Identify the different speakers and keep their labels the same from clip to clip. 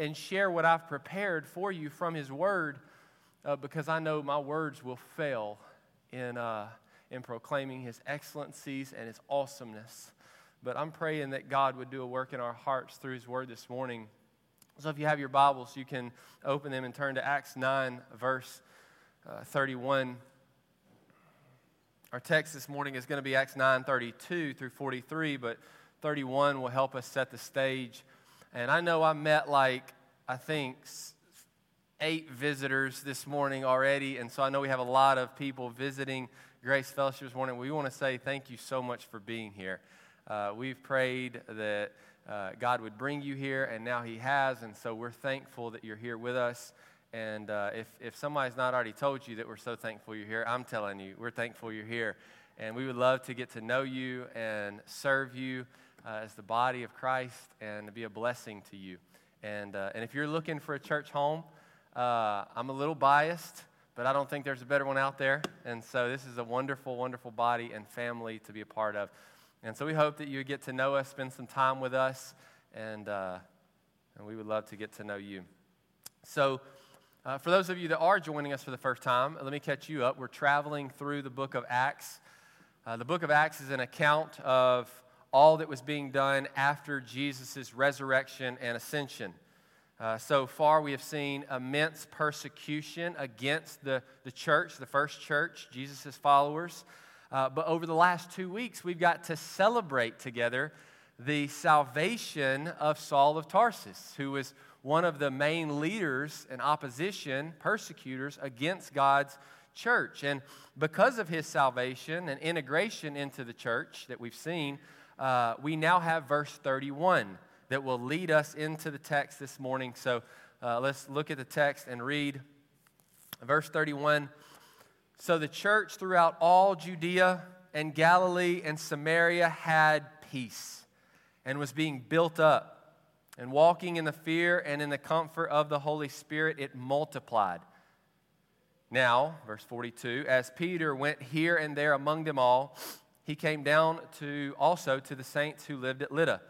Speaker 1: and share what I've prepared for you from His Word uh, because I know my words will fail in, uh, in proclaiming His excellencies and His awesomeness. But I'm praying that God would do a work in our hearts through His Word this morning. So if you have your Bibles, you can open them and turn to Acts 9, verse uh, 31. Our text this morning is going to be Acts 9, 32 through 43, but 31 will help us set the stage. And I know I met like, I think, eight visitors this morning already. And so I know we have a lot of people visiting Grace Fellowship this morning. We want to say thank you so much for being here. Uh, we've prayed that uh, God would bring you here, and now He has. And so we're thankful that you're here with us. And uh, if, if somebody's not already told you that we're so thankful you're here, I'm telling you, we're thankful you're here. And we would love to get to know you and serve you uh, as the body of Christ and to be a blessing to you. And, uh, and if you're looking for a church home, uh, I'm a little biased, but I don't think there's a better one out there. And so this is a wonderful, wonderful body and family to be a part of. And so we hope that you get to know us, spend some time with us, and, uh, and we would love to get to know you. So, uh, for those of you that are joining us for the first time, let me catch you up. We're traveling through the book of Acts. Uh, the book of Acts is an account of all that was being done after Jesus' resurrection and ascension. Uh, so far, we have seen immense persecution against the, the church, the first church, Jesus' followers. Uh, but over the last two weeks, we've got to celebrate together the salvation of Saul of Tarsus, who was one of the main leaders and opposition, persecutors against God's church. And because of his salvation and integration into the church that we've seen, uh, we now have verse 31 that will lead us into the text this morning. So uh, let's look at the text and read verse 31. So the church throughout all Judea and Galilee and Samaria had peace and was being built up. And walking in the fear and in the comfort of the Holy Spirit, it multiplied. Now, verse 42, as Peter went here and there among them all, he came down to also to the saints who lived at Lydda.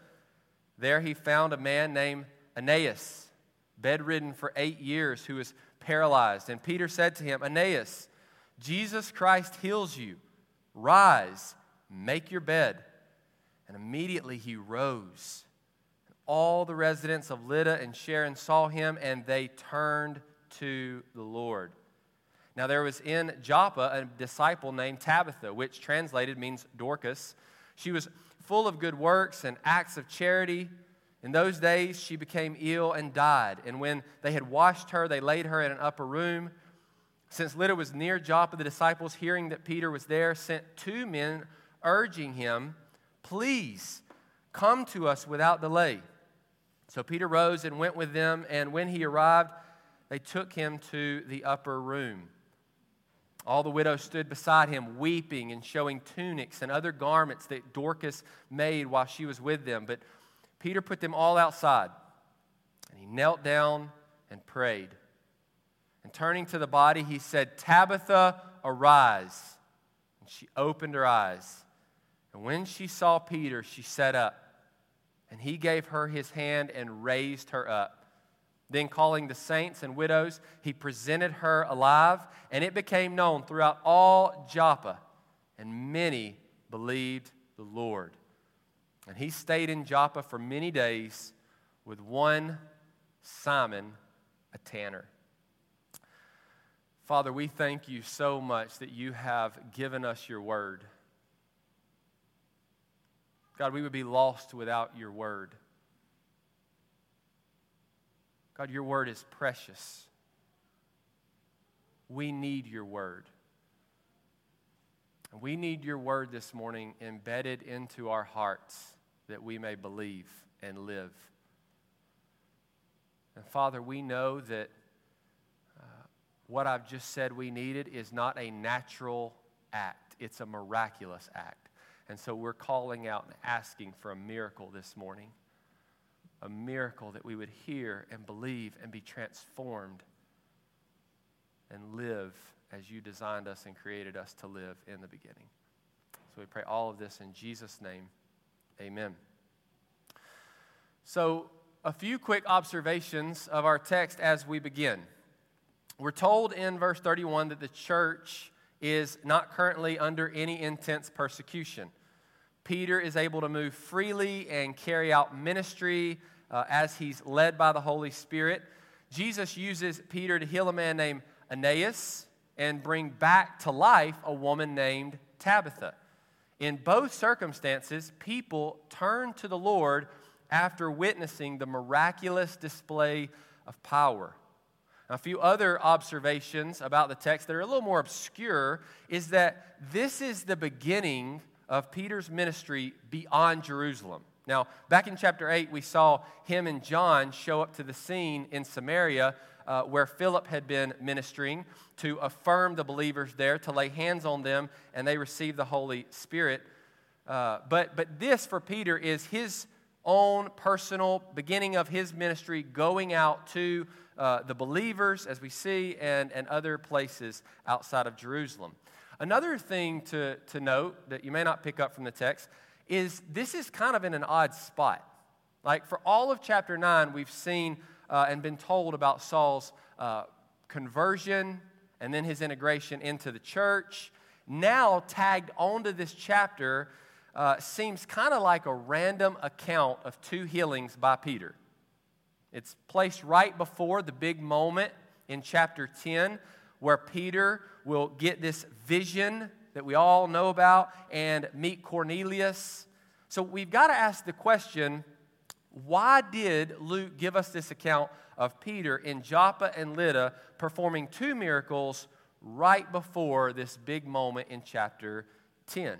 Speaker 1: There he found a man named Aeneas, bedridden for eight years, who was paralyzed. And Peter said to him, Aeneas, Jesus Christ heals you. Rise, make your bed. And immediately he rose. All the residents of Lydda and Sharon saw him, and they turned to the Lord. Now, there was in Joppa a disciple named Tabitha, which translated means Dorcas. She was full of good works and acts of charity. In those days, she became ill and died. And when they had washed her, they laid her in an upper room. Since Lydda was near Joppa, the disciples, hearing that Peter was there, sent two men urging him, Please come to us without delay. So Peter rose and went with them, and when he arrived, they took him to the upper room. All the widows stood beside him, weeping and showing tunics and other garments that Dorcas made while she was with them. But Peter put them all outside, and he knelt down and prayed. And turning to the body, he said, Tabitha, arise. And she opened her eyes. And when she saw Peter, she sat up. And he gave her his hand and raised her up. Then, calling the saints and widows, he presented her alive, and it became known throughout all Joppa, and many believed the Lord. And he stayed in Joppa for many days with one Simon, a tanner. Father, we thank you so much that you have given us your word. God, we would be lost without your word. God, your word is precious. We need your word. And we need your word this morning embedded into our hearts that we may believe and live. And Father, we know that uh, what I've just said we needed is not a natural act, it's a miraculous act. And so we're calling out and asking for a miracle this morning a miracle that we would hear and believe and be transformed and live as you designed us and created us to live in the beginning. So we pray all of this in Jesus' name. Amen. So, a few quick observations of our text as we begin. We're told in verse 31 that the church is not currently under any intense persecution. Peter is able to move freely and carry out ministry uh, as he's led by the Holy Spirit. Jesus uses Peter to heal a man named Aeneas and bring back to life a woman named Tabitha. In both circumstances, people turn to the Lord after witnessing the miraculous display of power. a few other observations about the text that are a little more obscure is that this is the beginning of Peter's ministry beyond Jerusalem. Now, back in chapter 8, we saw him and John show up to the scene in Samaria uh, where Philip had been ministering to affirm the believers there, to lay hands on them, and they received the Holy Spirit. Uh, but, but this for Peter is his own personal beginning of his ministry, going out to uh, the believers, as we see, and, and other places outside of Jerusalem. Another thing to, to note that you may not pick up from the text is this is kind of in an odd spot. Like for all of chapter 9, we've seen uh, and been told about Saul's uh, conversion and then his integration into the church. Now, tagged onto this chapter uh, seems kind of like a random account of two healings by Peter. It's placed right before the big moment in chapter 10 where Peter will get this vision that we all know about and meet Cornelius. So we've got to ask the question why did Luke give us this account of Peter in Joppa and Lydda performing two miracles right before this big moment in chapter 10?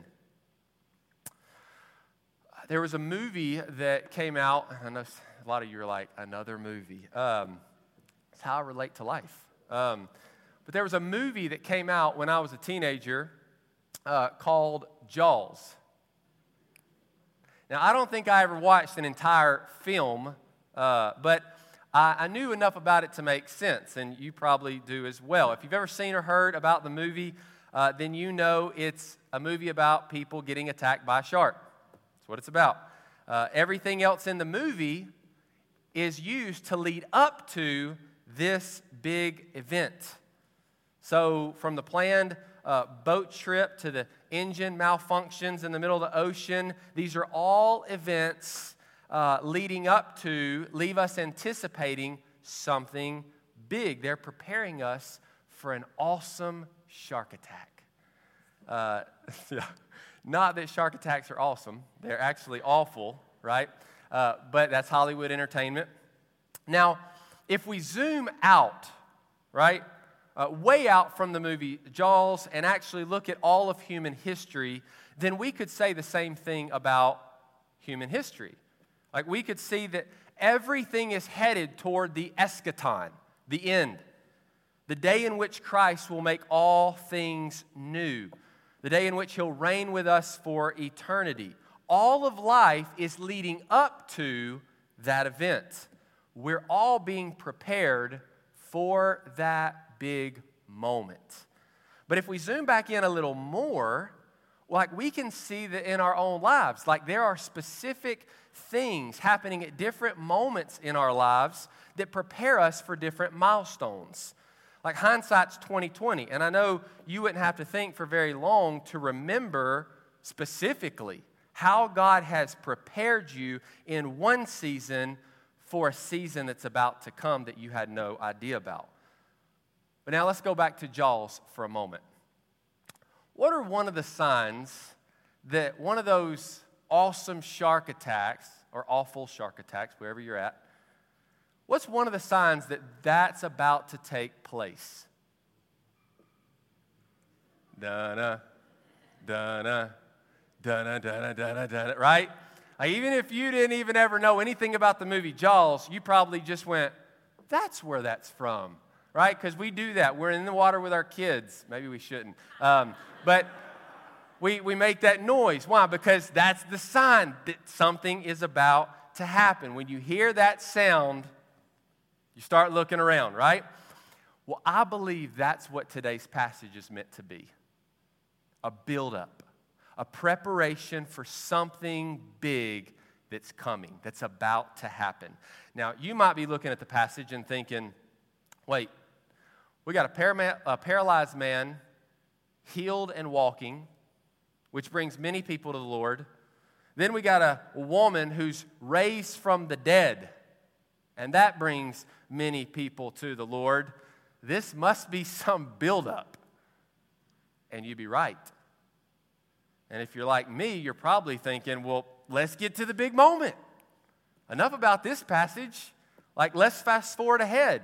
Speaker 1: There was a movie that came out. I know a lot of you are like, another movie. Um, it's how I relate to life. Um, but there was a movie that came out when I was a teenager uh, called Jaws. Now, I don't think I ever watched an entire film, uh, but I, I, knew enough about it to make sense, and you probably do as well. If you've ever seen or heard about the movie, uh, then you know it's a movie about people getting attacked by a shark. That's what it's about. Uh, everything else in the movie is used to lead up to this big event. So, from the planned uh, boat trip to the engine malfunctions in the middle of the ocean. These are all events uh, leading up to, leave us anticipating something big. They're preparing us for an awesome shark attack. Uh, yeah. Not that shark attacks are awesome, they're actually awful, right? Uh, but that's Hollywood entertainment. Now, if we zoom out, right, uh, way out from the movie Jaws and actually look at all of human history, then we could say the same thing about human history. Like we could see that everything is headed toward the eschaton, the end, the day in which Christ will make all things new, the day in which he'll reign with us for eternity. All of life is leading up to that event. We're all being prepared for that big moment. But if we zoom back in a little more, like we can see that in our own lives, like there are specific things happening at different moments in our lives that prepare us for different milestones. Like hindsight's 2020, and I know you wouldn't have to think for very long to remember specifically how God has prepared you in one season for a season that's about to come that you had no idea about. But now let's go back to Jaws for a moment. What are one of the signs that one of those awesome shark attacks, or awful shark attacks, wherever you're at, what's one of the signs that that's about to take place? Da-na, da-na, da-na, da-na, da-na, da-na, right? Like, even if you didn't even ever know anything about the movie Jaws, you probably just went, that's where that's from right? Because we do that. We're in the water with our kids. Maybe we shouldn't. Um, but we, we make that noise. Why? Because that's the sign that something is about to happen. When you hear that sound, you start looking around, right? Well, I believe that's what today's passage is meant to be a buildup, a preparation for something big that's coming, that's about to happen. Now, you might be looking at the passage and thinking, wait, we got a, param- a paralyzed man healed and walking, which brings many people to the Lord. Then we got a woman who's raised from the dead, and that brings many people to the Lord. This must be some buildup. And you'd be right. And if you're like me, you're probably thinking, well, let's get to the big moment. Enough about this passage. Like, let's fast forward ahead.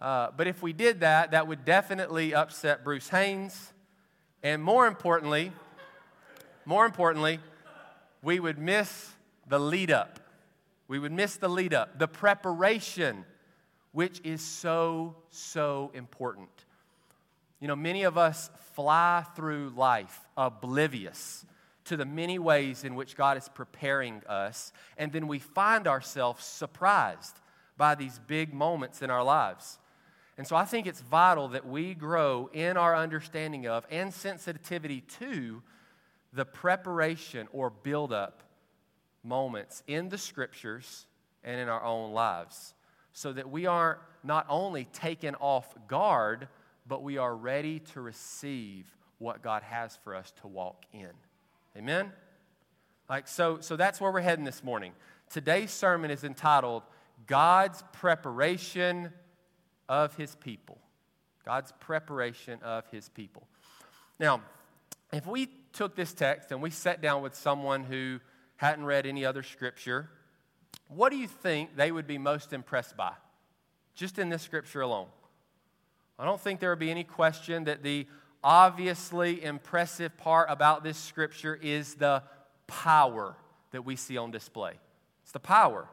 Speaker 1: Uh, but if we did that, that would definitely upset Bruce Haynes. And more importantly, more importantly, we would miss the lead up. We would miss the lead up, the preparation, which is so, so important. You know, many of us fly through life oblivious to the many ways in which God is preparing us, and then we find ourselves surprised by these big moments in our lives. And so I think it's vital that we grow in our understanding of and sensitivity to the preparation or build-up moments in the scriptures and in our own lives so that we aren't not only taken off guard, but we are ready to receive what God has for us to walk in. Amen? Like, so, so that's where we're heading this morning. Today's sermon is entitled God's Preparation of His People. God's preparation of His people. Now, if we took this text and we sat down with someone who hadn't read any other scripture, what do you think they would be most impressed by? Just in this scripture alone. I don't think there would be any question that the obviously impressive part about this scripture is the power that we see on display. It's the power.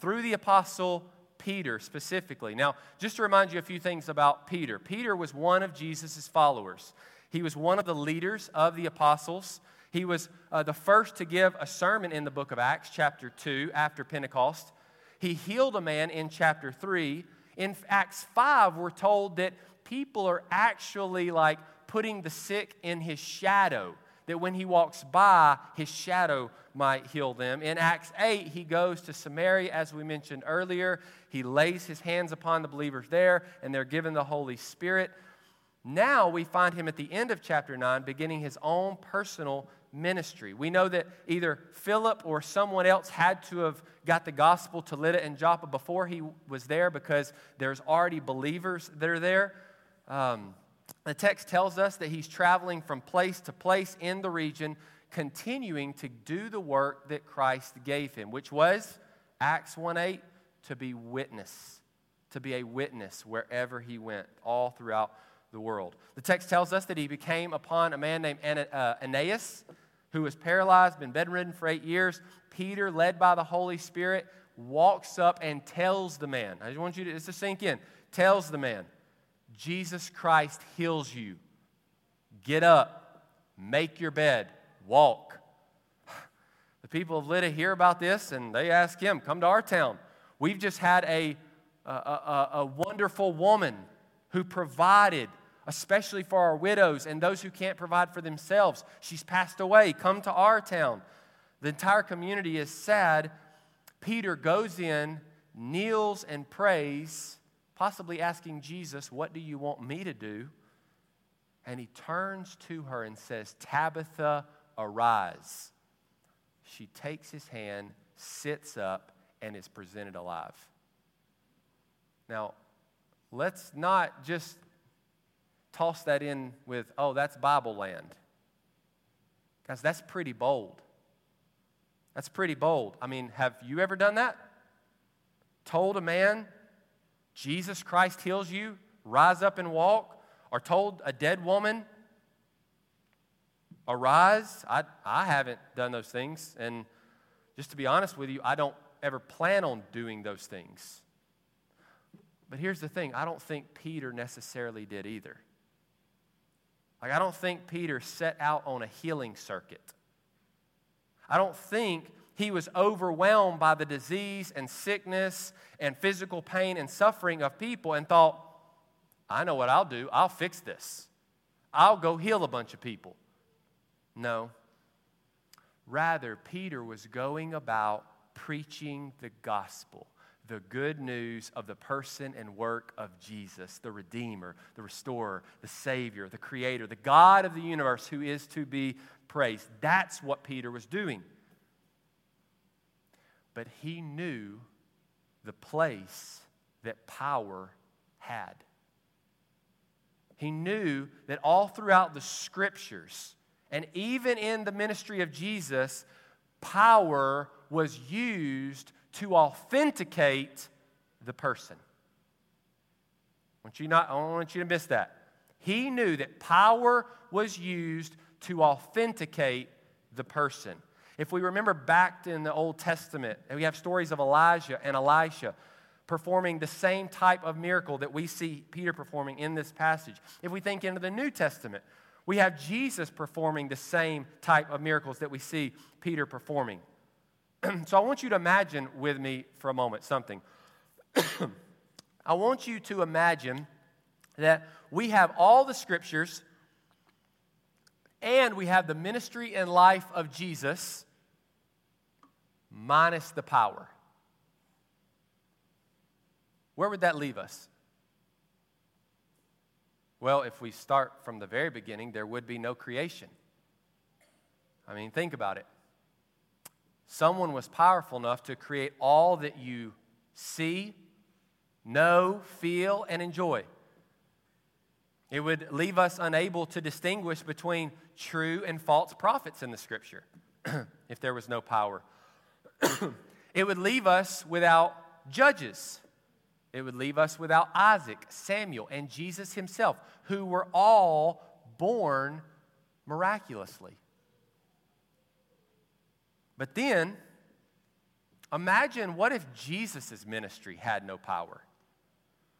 Speaker 1: Through the apostle Peter specifically. Now, just to remind you a few things about Peter Peter was one of Jesus' followers, he was one of the leaders of the apostles. He was uh, the first to give a sermon in the book of Acts, chapter 2, after Pentecost. He healed a man in chapter 3. In Acts 5, we're told that people are actually like putting the sick in his shadow, that when he walks by, his shadow might heal them. In Acts 8, he goes to Samaria, as we mentioned earlier. He lays his hands upon the believers there, and they're given the Holy Spirit. Now we find him at the end of chapter 9 beginning his own personal ministry. We know that either Philip or someone else had to have got the gospel to Lydda and Joppa before he was there because there's already believers that are there. Um, the text tells us that he's traveling from place to place in the region, continuing to do the work that Christ gave him, which was Acts 1 8, to be witness, to be a witness wherever he went, all throughout the world. The text tells us that he became upon a man named uh, Aeneas, who was paralyzed, been bedridden for eight years. Peter, led by the Holy Spirit, walks up and tells the man, I just want you to, just to sink in, tells the man, Jesus Christ heals you. Get up, make your bed, walk. The people of Lydda hear about this and they ask him, Come to our town. We've just had a, a, a, a wonderful woman who provided, especially for our widows and those who can't provide for themselves. She's passed away. Come to our town. The entire community is sad. Peter goes in, kneels, and prays possibly asking Jesus, What do you want me to do? And he turns to her and says, Tabitha, arise. She takes his hand, sits up, and is presented alive. Now, let's not just toss that in with, oh, that's Bible land. Guys, that's pretty bold. That's pretty bold. I mean, have you ever done that? Told a man Jesus Christ heals you, rise up and walk, or told a dead woman, arise. I, I haven't done those things. And just to be honest with you, I don't ever plan on doing those things. But here's the thing I don't think Peter necessarily did either. Like, I don't think Peter set out on a healing circuit. I don't think he was overwhelmed by the disease and sickness and physical pain and suffering of people and thought, I know what I'll do. I'll fix this. I'll go heal a bunch of people. No. Rather, Peter was going about preaching the gospel, the good news of the person and work of Jesus, the Redeemer, the Restorer, the Savior, the Creator, the God of the universe who is to be praised. That's what Peter was doing. But he knew the place that power had. He knew that all throughout the scriptures, and even in the ministry of Jesus, power was used to authenticate the person. I want you, not, I don't want you to miss that. He knew that power was used to authenticate the person. If we remember back in the Old Testament, we have stories of Elijah and Elisha performing the same type of miracle that we see Peter performing in this passage. If we think into the New Testament, we have Jesus performing the same type of miracles that we see Peter performing. so I want you to imagine with me for a moment something. I want you to imagine that we have all the scriptures and we have the ministry and life of Jesus minus the power. Where would that leave us? Well, if we start from the very beginning, there would be no creation. I mean, think about it. Someone was powerful enough to create all that you see, know, feel, and enjoy. It would leave us unable to distinguish between true and false prophets in the scripture if there was no power. it would leave us without judges it would leave us without Isaac, Samuel, and Jesus himself, who were all born miraculously. But then, imagine what if Jesus' ministry had no power?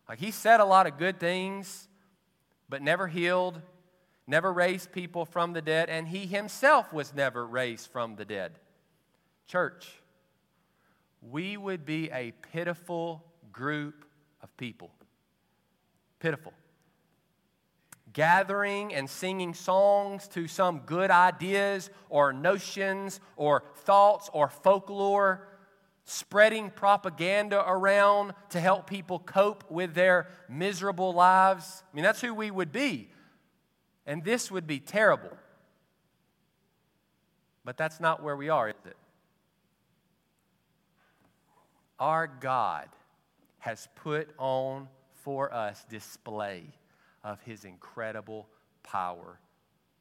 Speaker 1: Like he said a lot of good things, but never healed, never raised people from the dead, and he himself was never raised from the dead. Church, we would be a pitiful group of people. Pitiful. Gathering and singing songs to some good ideas or notions or thoughts or folklore, spreading propaganda around to help people cope with their miserable lives. I mean, that's who we would be. And this would be terrible. But that's not where we are, is it? Our God has put on for us display of his incredible power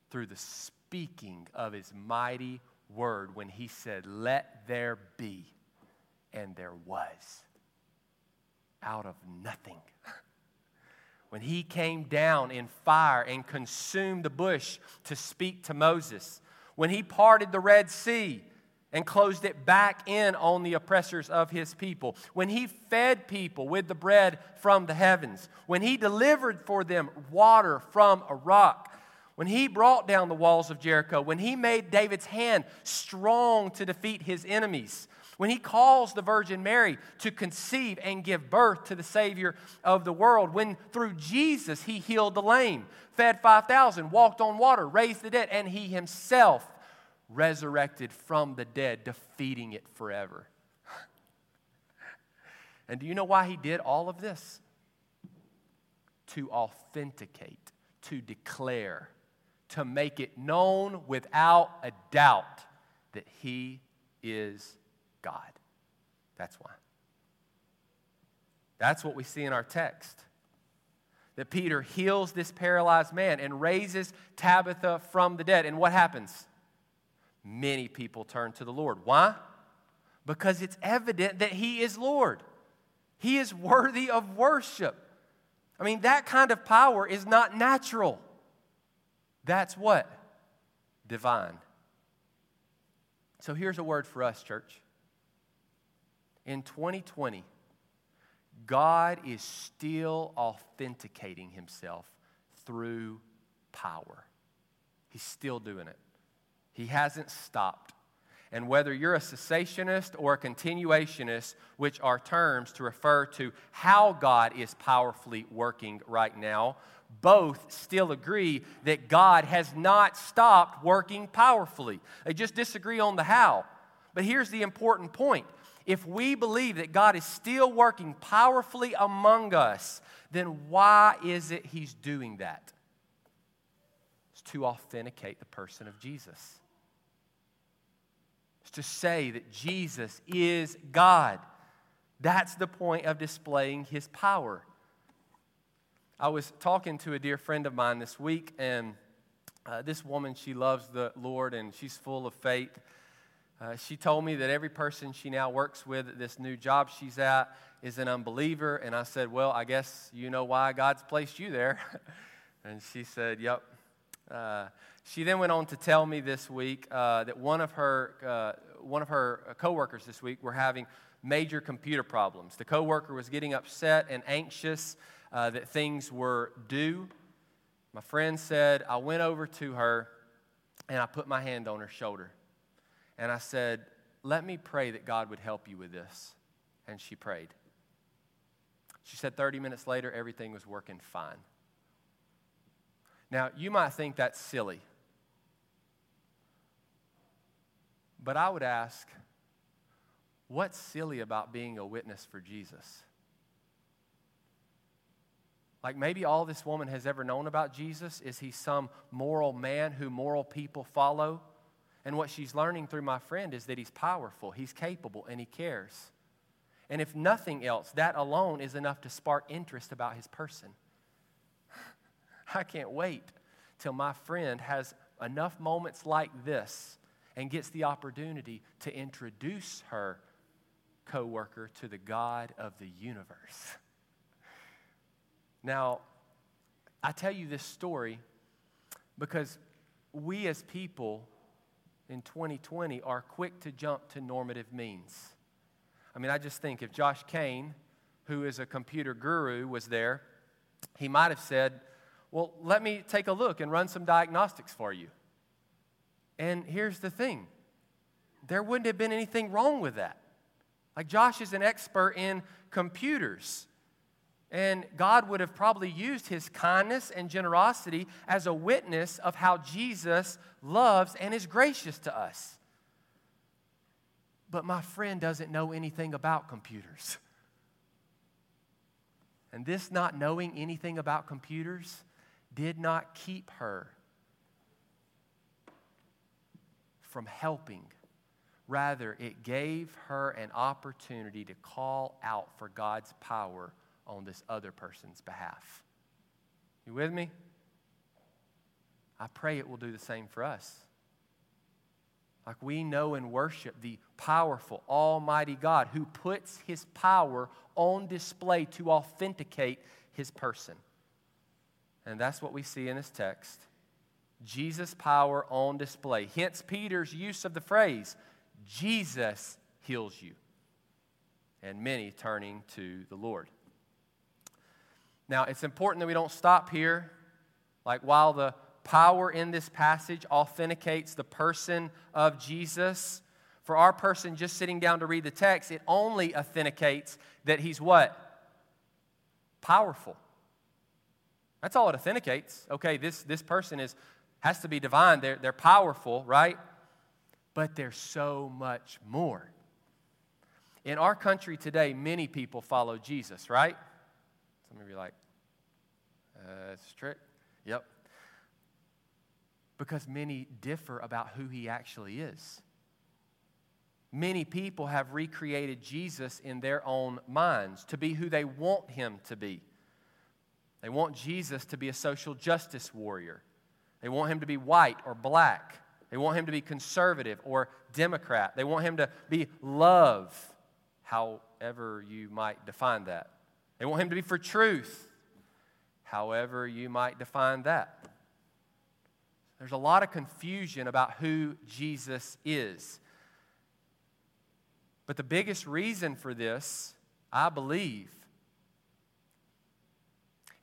Speaker 1: through the speaking of his mighty word when he said, Let there be, and there was, out of nothing. when he came down in fire and consumed the bush to speak to Moses, when he parted the Red Sea and closed it back in on the oppressors of his people. When he fed people with the bread from the heavens, when he delivered for them water from a rock, when he brought down the walls of Jericho, when he made David's hand strong to defeat his enemies, when he calls the Virgin Mary to conceive and give birth to the Savior of the world, when through Jesus he healed the lame, fed 5,000, walked on water, raised the dead, and he himself resurrected from the dead, defeating it forever. and do you know why he did all of this? To authenticate, to declare, to make it known without a doubt that he is God. That's why. That's what we see in our text. That Peter heals this paralyzed man and raises Tabitha from the dead. And what happens? Many people turn to the Lord. Why? Because it's evident that He is Lord. He is worthy of worship. I mean, that kind of power is not natural. That's what? Divine. So here's a word for us, church. In 2020, God is still authenticating Himself through power. He's still doing it. He hasn't stopped. And whether you're a cessationist or a continuationist, which are terms to refer to how God is powerfully working right now, both still agree that God has not stopped working powerfully. They just disagree on the how. But here's the important point if we believe that God is still working powerfully among us, then why is it He's doing that? It's to authenticate the person of Jesus. It's to say that Jesus is God. That's the point of displaying His power. I was talking to a dear friend of mine this week, and uh, this woman, she loves the Lord and she's full of faith. Uh, she told me that every person she now works with at this new job she's at is an unbeliever. And I said, Well, I guess you know why God's placed you there. and she said, Yep. Uh, she then went on to tell me this week uh, that one of her, uh, one of her coworkers this week were having major computer problems. The coworker was getting upset and anxious uh, that things were due. My friend said, I went over to her and I put my hand on her shoulder. And I said, Let me pray that God would help you with this. And she prayed. She said 30 minutes later, everything was working fine. Now, you might think that's silly. But I would ask, what's silly about being a witness for Jesus? Like maybe all this woman has ever known about Jesus is he some moral man who moral people follow? And what she's learning through my friend is that he's powerful, he's capable, and he cares. And if nothing else, that alone is enough to spark interest about his person. I can't wait till my friend has enough moments like this and gets the opportunity to introduce her coworker to the God of the universe. Now, I tell you this story because we as people in 2020 are quick to jump to normative means. I mean, I just think if Josh Kane, who is a computer guru, was there, he might have said, Well, let me take a look and run some diagnostics for you. And here's the thing there wouldn't have been anything wrong with that. Like, Josh is an expert in computers. And God would have probably used his kindness and generosity as a witness of how Jesus loves and is gracious to us. But my friend doesn't know anything about computers. And this not knowing anything about computers did not keep her from helping. Rather, it gave her an opportunity to call out for God's power on this other person's behalf. You with me? I pray it will do the same for us. Like we know and worship the powerful, almighty God who puts his power on display to authenticate his person. And that's what we see in this text. Jesus' power on display. Hence Peter's use of the phrase, Jesus heals you. And many turning to the Lord. Now, it's important that we don't stop here. Like, while the power in this passage authenticates the person of Jesus, for our person just sitting down to read the text, it only authenticates that he's what? Powerful. That's all it authenticates. Okay, this, this person is, has to be divine. They're, they're powerful, right? But there's so much more. In our country today, many people follow Jesus, right? Some of you are like, uh, strict? Yep. Because many differ about who he actually is. Many people have recreated Jesus in their own minds to be who they want him to be. They want Jesus to be a social justice warrior. They want him to be white or black. They want him to be conservative or Democrat. They want him to be love, however you might define that. They want him to be for truth however you might define that. There's a lot of confusion about who Jesus is. But the biggest reason for this, I believe,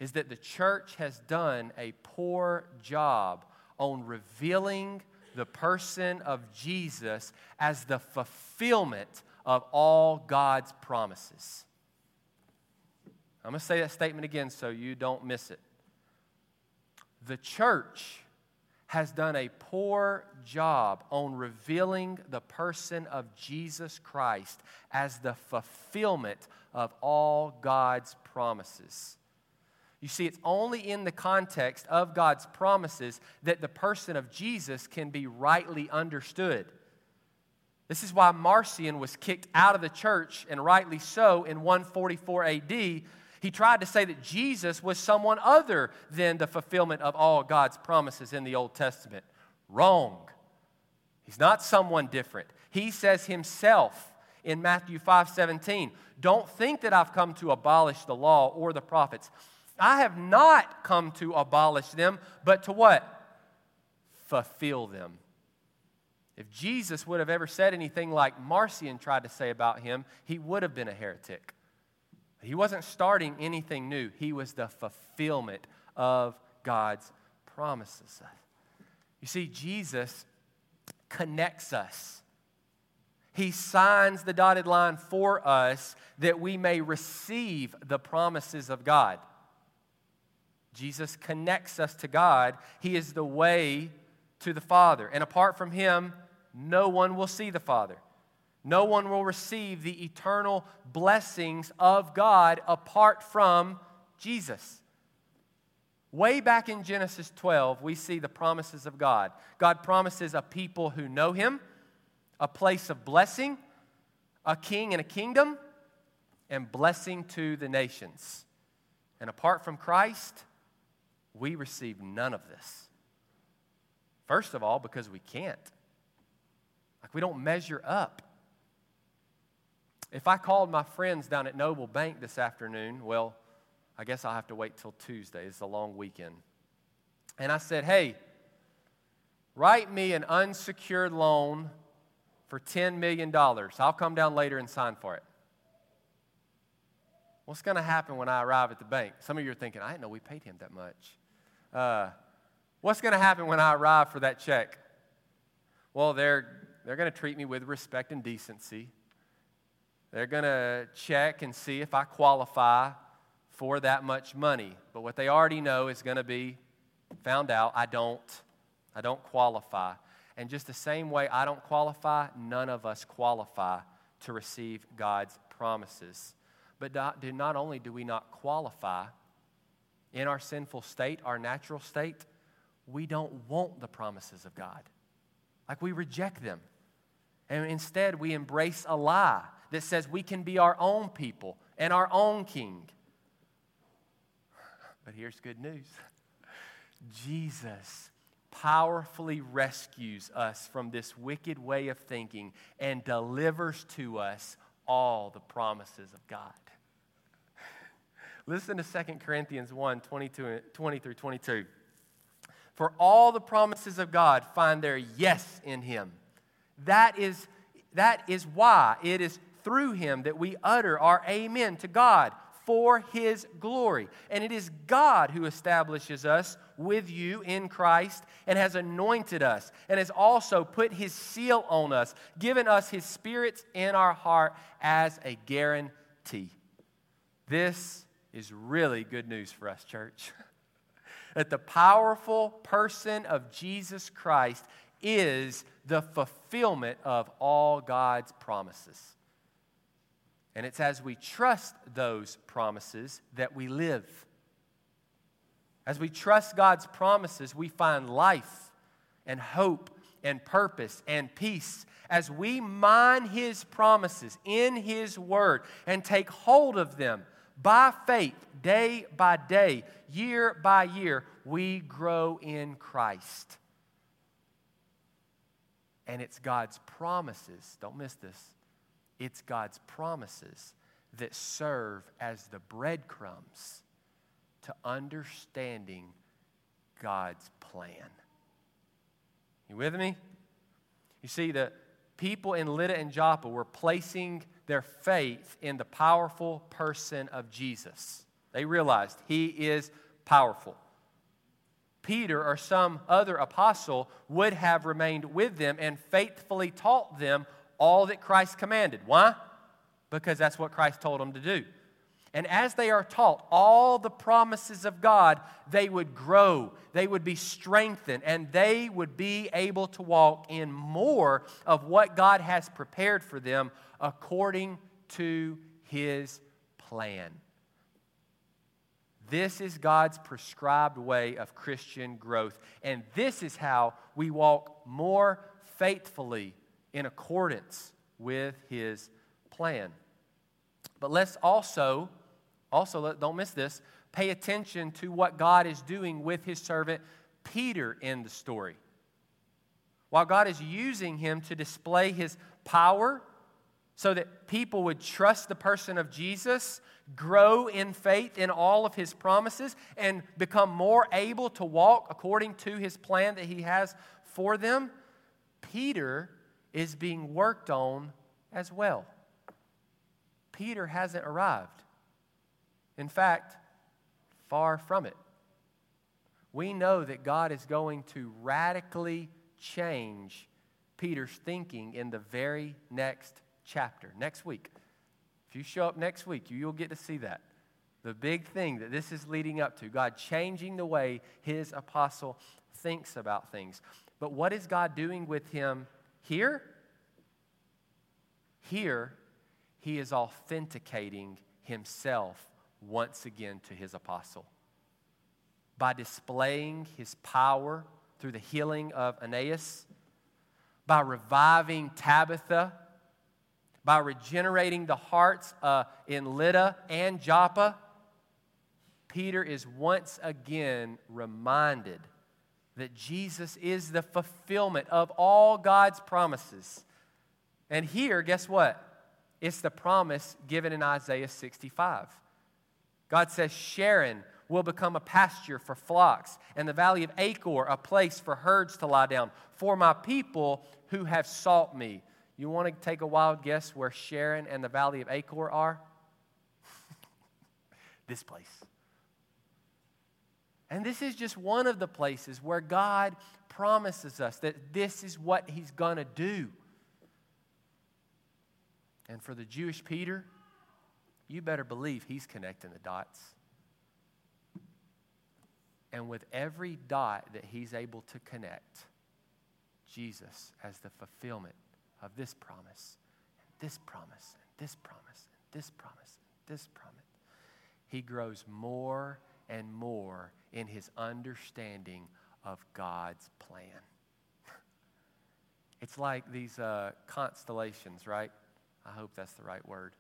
Speaker 1: is that the church has done a poor job on revealing the person of Jesus as the fulfillment of all God's promises. I'm going to say that statement again so you don't miss it. The church has done a poor job on revealing the person of Jesus Christ as the fulfillment of all God's promises. You see, it's only in the context of God's promises that the person of Jesus can be rightly understood. This is why Marcion was kicked out of the church, and rightly so, in 144 AD. He tried to say that Jesus was someone other than the fulfillment of all God's promises in the Old Testament. Wrong. He's not someone different. He says himself in Matthew 5 17, Don't think that I've come to abolish the law or the prophets. I have not come to abolish them, but to what? Fulfill them. If Jesus would have ever said anything like Marcion tried to say about him, he would have been a heretic. He wasn't starting anything new, he was the fulfillment of God's promises. You see, Jesus connects us. He signs the dotted line for us that we may receive the promises of God. Jesus connects us to God. He is the way to the Father. And apart from Him, no one will see the Father. No one will receive the eternal blessings of God apart from Jesus. Way back in Genesis 12, we see the promises of God. God promises a people who know Him, a place of blessing, a king and a kingdom, and blessing to the nations. And apart from Christ, we receive none of this. First of all, because we can't. Like we don't measure up. If I called my friends down at Noble Bank this afternoon, well, I guess I'll have to wait till Tuesday. It's a long weekend. And I said, hey, write me an unsecured loan for $10 million. I'll come down later and sign for it. What's going to happen when I arrive at the bank? Some of you are thinking, I didn't know we paid him that much. Uh, what's going to happen when I arrive for that check? Well, they're, they're going to treat me with respect and decency. They're going to check and see if I qualify for that much money. But what they already know is going to be found out I don't. I don't qualify. And just the same way I don't qualify, none of us qualify to receive God's promises. But not, not only do we not qualify, in our sinful state, our natural state, we don't want the promises of God. Like we reject them. And instead, we embrace a lie that says we can be our own people and our own king. But here's good news Jesus powerfully rescues us from this wicked way of thinking and delivers to us all the promises of God. Listen to 2 Corinthians 1 22, 20 through 22. For all the promises of God find their yes in Him. That is, that is why it is through Him that we utter our amen to God for His glory. And it is God who establishes us with you in Christ and has anointed us and has also put His seal on us, given us His Spirit in our heart as a guarantee. This is really good news for us, church. that the powerful person of Jesus Christ is the fulfillment of all God's promises. And it's as we trust those promises that we live. As we trust God's promises, we find life and hope and purpose and peace. As we mine His promises in His Word and take hold of them, by faith, day by day, year by year, we grow in Christ. And it's God's promises, don't miss this. It's God's promises that serve as the breadcrumbs to understanding God's plan. You with me? You see, the people in Lydda and Joppa were placing their faith in the powerful person of Jesus. They realized he is powerful. Peter or some other apostle would have remained with them and faithfully taught them all that Christ commanded. Why? Because that's what Christ told them to do. And as they are taught all the promises of God, they would grow, they would be strengthened, and they would be able to walk in more of what God has prepared for them according to His plan. This is God's prescribed way of Christian growth. And this is how we walk more faithfully in accordance with His plan. But let's also, also don't miss this, pay attention to what God is doing with His servant Peter in the story. While God is using him to display His power so that people would trust the person of Jesus, grow in faith in all of his promises, and become more able to walk according to his plan that he has for them, Peter is being worked on as well. Peter hasn't arrived. In fact, far from it. We know that God is going to radically change Peter's thinking in the very next chapter next week. If you show up next week, you'll get to see that. The big thing that this is leading up to God changing the way his apostle thinks about things. But what is God doing with him here? Here, he is authenticating himself once again to his apostle by displaying his power through the healing of Aeneas, by reviving Tabitha by regenerating the hearts uh, in Lydda and Joppa, Peter is once again reminded that Jesus is the fulfillment of all God's promises. And here, guess what? It's the promise given in Isaiah 65. God says, Sharon will become a pasture for flocks, and the valley of Achor a place for herds to lie down, for my people who have sought me. You want to take a wild guess where Sharon and the Valley of Achor are? this place. And this is just one of the places where God promises us that this is what He's going to do. And for the Jewish Peter, you better believe he's connecting the dots. And with every dot that he's able to connect, Jesus as the fulfillment of this promise, and this promise, and this promise, and this promise, and this promise. He grows more and more in his understanding of God's plan. It's like these uh, constellations, right? I hope that's the right word.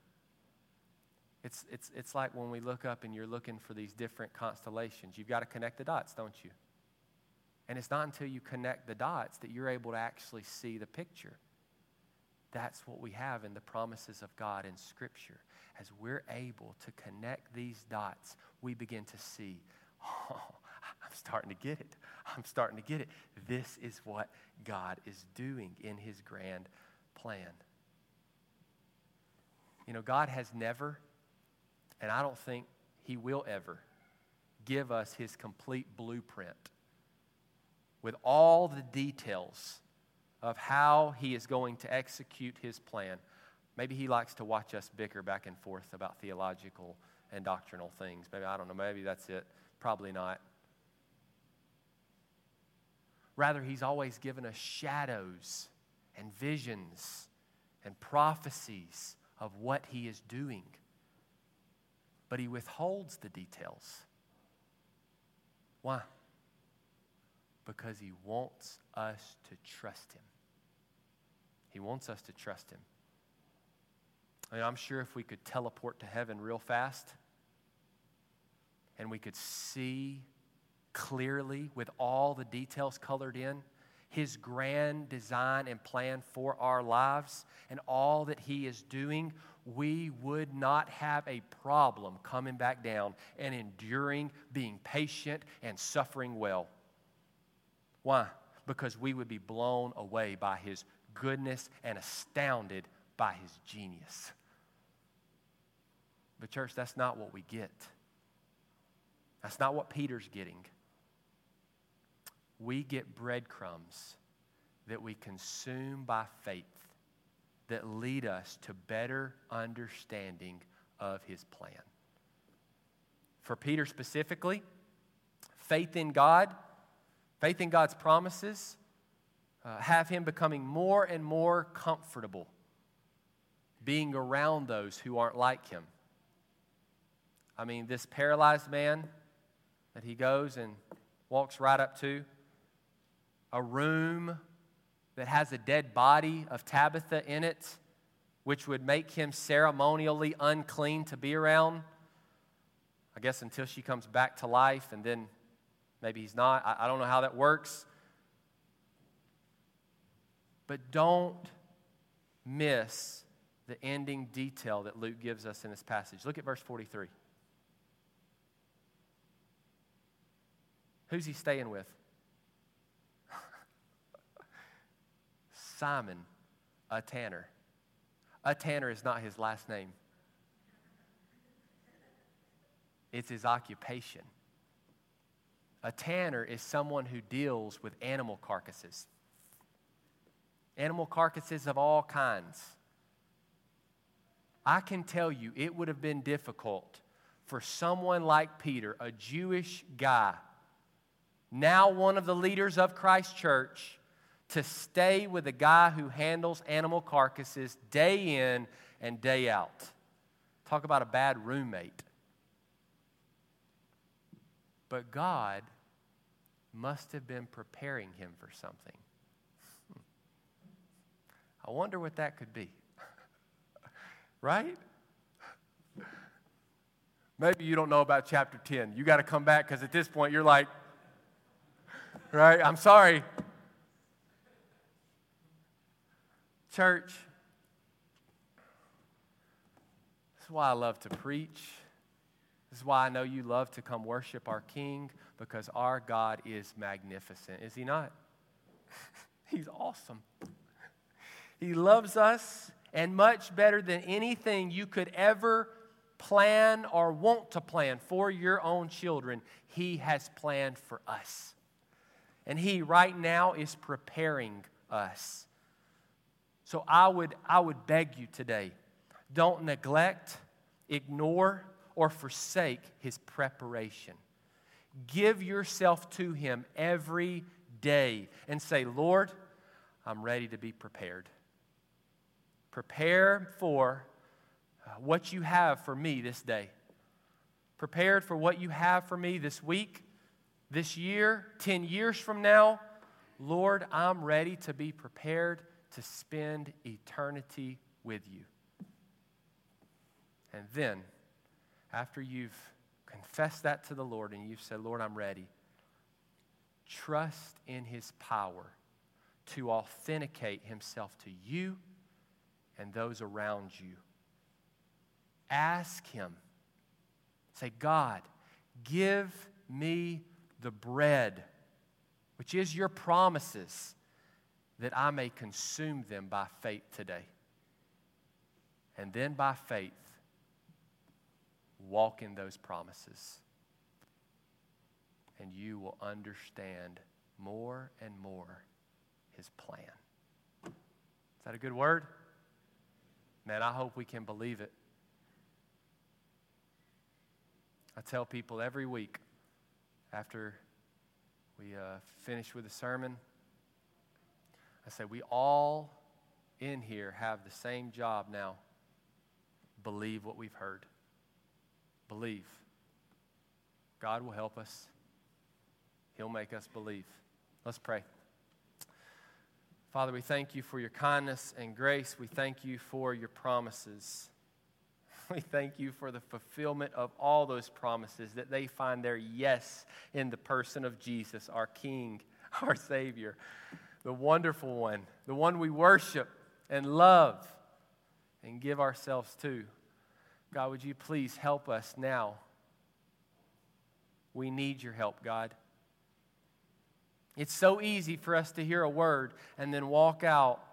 Speaker 1: It's, it's, it's like when we look up and you're looking for these different constellations. You've got to connect the dots, don't you? And it's not until you connect the dots that you're able to actually see the picture. That's what we have in the promises of God in Scripture. As we're able to connect these dots, we begin to see, oh, I'm starting to get it. I'm starting to get it. This is what God is doing in His grand plan. You know, God has never, and I don't think He will ever, give us His complete blueprint with all the details of how he is going to execute his plan. Maybe he likes to watch us bicker back and forth about theological and doctrinal things. Maybe, I don't know, maybe that's it. Probably not. Rather, he's always given us shadows and visions and prophecies of what he is doing. But he withholds the details. Why? Because he wants us to trust him. He wants us to trust Him. I mean, I'm sure if we could teleport to heaven real fast and we could see clearly with all the details colored in His grand design and plan for our lives and all that He is doing, we would not have a problem coming back down and enduring, being patient, and suffering well. Why? Because we would be blown away by His goodness and astounded by his genius. But, church, that's not what we get. That's not what Peter's getting. We get breadcrumbs that we consume by faith that lead us to better understanding of his plan. for Peter specifically, faith in God, faith in God's promises, uh, have him becoming more and more comfortable being around those who aren't like him. I mean, this paralyzed man that he goes and walks right up to, a room that has a dead body of Tabitha in it, which would make him ceremonially unclean to be around. I guess until she comes back to life, and then maybe he's not. I, I don't know how that works. But don't miss the ending detail that Luke gives us in this passage. Look at verse 43. Who's he staying with? Simon, a tanner. A tanner is not his last name, it's his occupation. A tanner is someone who deals with animal carcasses, animal carcasses of all kinds. I can tell you it would have been difficult for someone like Peter, a Jewish guy, now one of the leaders of Christ Church, to stay with a guy who handles animal carcasses day in and day out. Talk about a bad roommate. But God must have been preparing him for something. I wonder what that could be. right? Maybe you don't know about chapter 10. You got to come back because at this point you're like, right? I'm sorry. Church, this is why I love to preach. This is why I know you love to come worship our King because our God is magnificent. Is He not? He's awesome. He loves us, and much better than anything you could ever plan or want to plan for your own children, He has planned for us. And He right now is preparing us. So I would, I would beg you today don't neglect, ignore, or forsake his preparation. Give yourself to him every day and say, Lord, I'm ready to be prepared. Prepare for uh, what you have for me this day. Prepared for what you have for me this week, this year, 10 years from now. Lord, I'm ready to be prepared to spend eternity with you. And then, after you've confessed that to the Lord and you've said, Lord, I'm ready, trust in His power to authenticate Himself to you and those around you. Ask Him. Say, God, give me the bread, which is your promises that I may consume them by faith today. And then by faith, walk in those promises. And you will understand more and more his plan. Is that a good word? Man, I hope we can believe it. I tell people every week after we uh, finish with the sermon, I say, we all in here have the same job now. Believe what we've heard. Believe. God will help us, He'll make us believe. Let's pray. Father, we thank you for your kindness and grace. We thank you for your promises. We thank you for the fulfillment of all those promises, that they find their yes in the person of Jesus, our King, our Savior the wonderful one, the one we worship and love and give ourselves to. God, would you please help us now? We need your help, God. It's so easy for us to hear a word and then walk out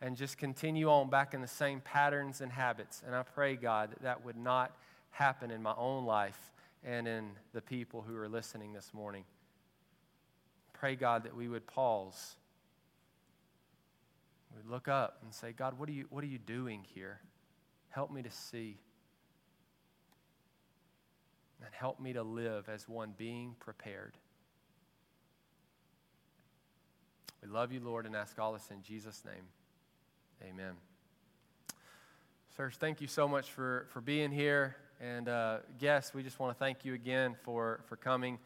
Speaker 1: and just continue on back in the same patterns and habits. And I pray, God, that that would not happen in my own life and in the people who are listening this morning. Pray, God, that we would pause we look up and say, God, what are you, what are you doing here? Help me to see. And help me to live as one being prepared. We love you, Lord, and ask all this in Jesus' name. Amen. Sirs, thank you so much for, for being here. And uh, guests, we just want to thank you again for, for coming.